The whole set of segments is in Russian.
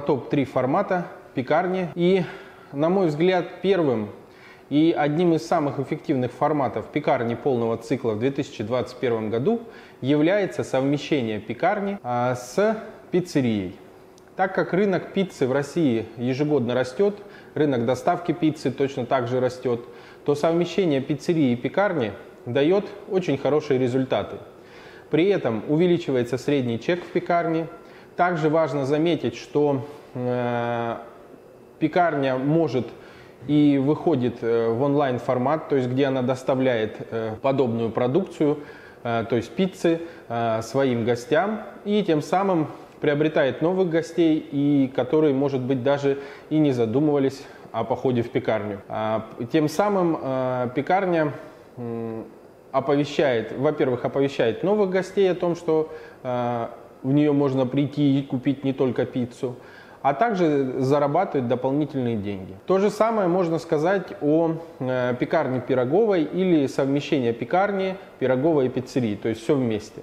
топ-3 формата пекарни. И, на мой взгляд, первым и одним из самых эффективных форматов пекарни полного цикла в 2021 году является совмещение пекарни а, с пиццерией. Так как рынок пиццы в России ежегодно растет, рынок доставки пиццы точно так же растет, то совмещение пиццерии и пекарни дает очень хорошие результаты. При этом увеличивается средний чек в пекарне. Также важно заметить, что э, пекарня может и выходит э, в онлайн формат, то есть где она доставляет э, подобную продукцию, э, то есть пиццы, своим гостям и тем самым приобретает новых гостей, и которые, может быть, даже и не задумывались о походе в пекарню. А, тем самым пекарня оповещает, во-первых, оповещает новых гостей о том, что в нее можно прийти и купить не только пиццу, а также зарабатывать дополнительные деньги. То же самое можно сказать о э, пекарне пироговой или совмещение пекарни, пироговой и пиццерии, то есть все вместе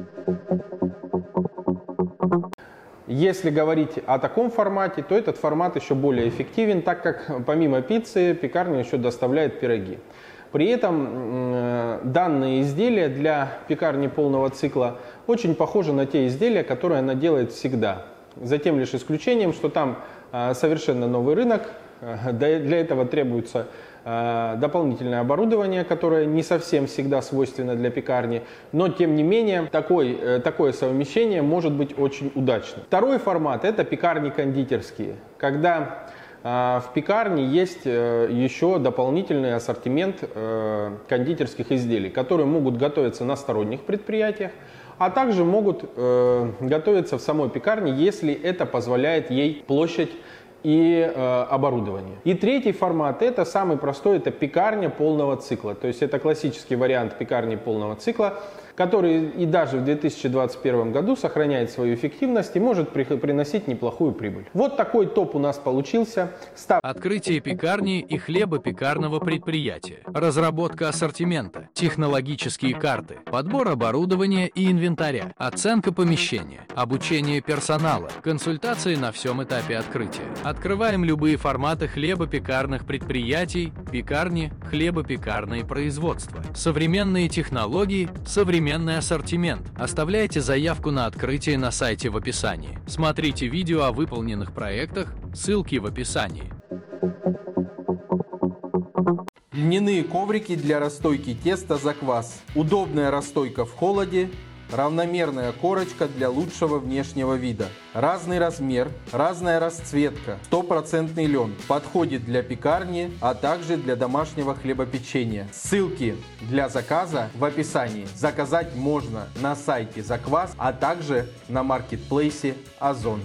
Если говорить о таком формате, то этот формат еще более эффективен, так как помимо пиццы пекарня еще доставляет пироги. При этом данные изделия для пекарни полного цикла очень похожи на те изделия, которые она делает всегда. За тем лишь исключением, что там а, совершенно новый рынок, для этого требуется Э, дополнительное оборудование, которое не совсем всегда свойственно для пекарни, но тем не менее такой, э, такое совмещение может быть очень удачным. Второй формат это пекарни кондитерские, когда э, в пекарне есть еще дополнительный ассортимент кондитерских изделий, которые могут готовиться на сторонних предприятиях, а также могут готовиться в самой пекарне, если это позволяет ей площадь и э, оборудование. И третий формат, это самый простой, это пекарня полного цикла. То есть это классический вариант пекарни полного цикла, который и даже в 2021 году сохраняет свою эффективность и может при, приносить неплохую прибыль. Вот такой топ у нас получился. Став... Открытие пекарни и хлебопекарного предприятия, разработка ассортимента, технологические карты, подбор оборудования и инвентаря, оценка помещения, обучение персонала, консультации на всем этапе открытия. Открываем любые форматы хлебопекарных предприятий, пекарни, хлебопекарные производства, современные технологии, современные современный ассортимент. Оставляйте заявку на открытие на сайте в описании. Смотрите видео о выполненных проектах, ссылки в описании. Льняные коврики для расстойки теста за квас. Удобная расстойка в холоде, равномерная корочка для лучшего внешнего вида. Разный размер, разная расцветка, стопроцентный лен. Подходит для пекарни, а также для домашнего хлебопечения. Ссылки для заказа в описании. Заказать можно на сайте Заквас, а также на маркетплейсе Озон.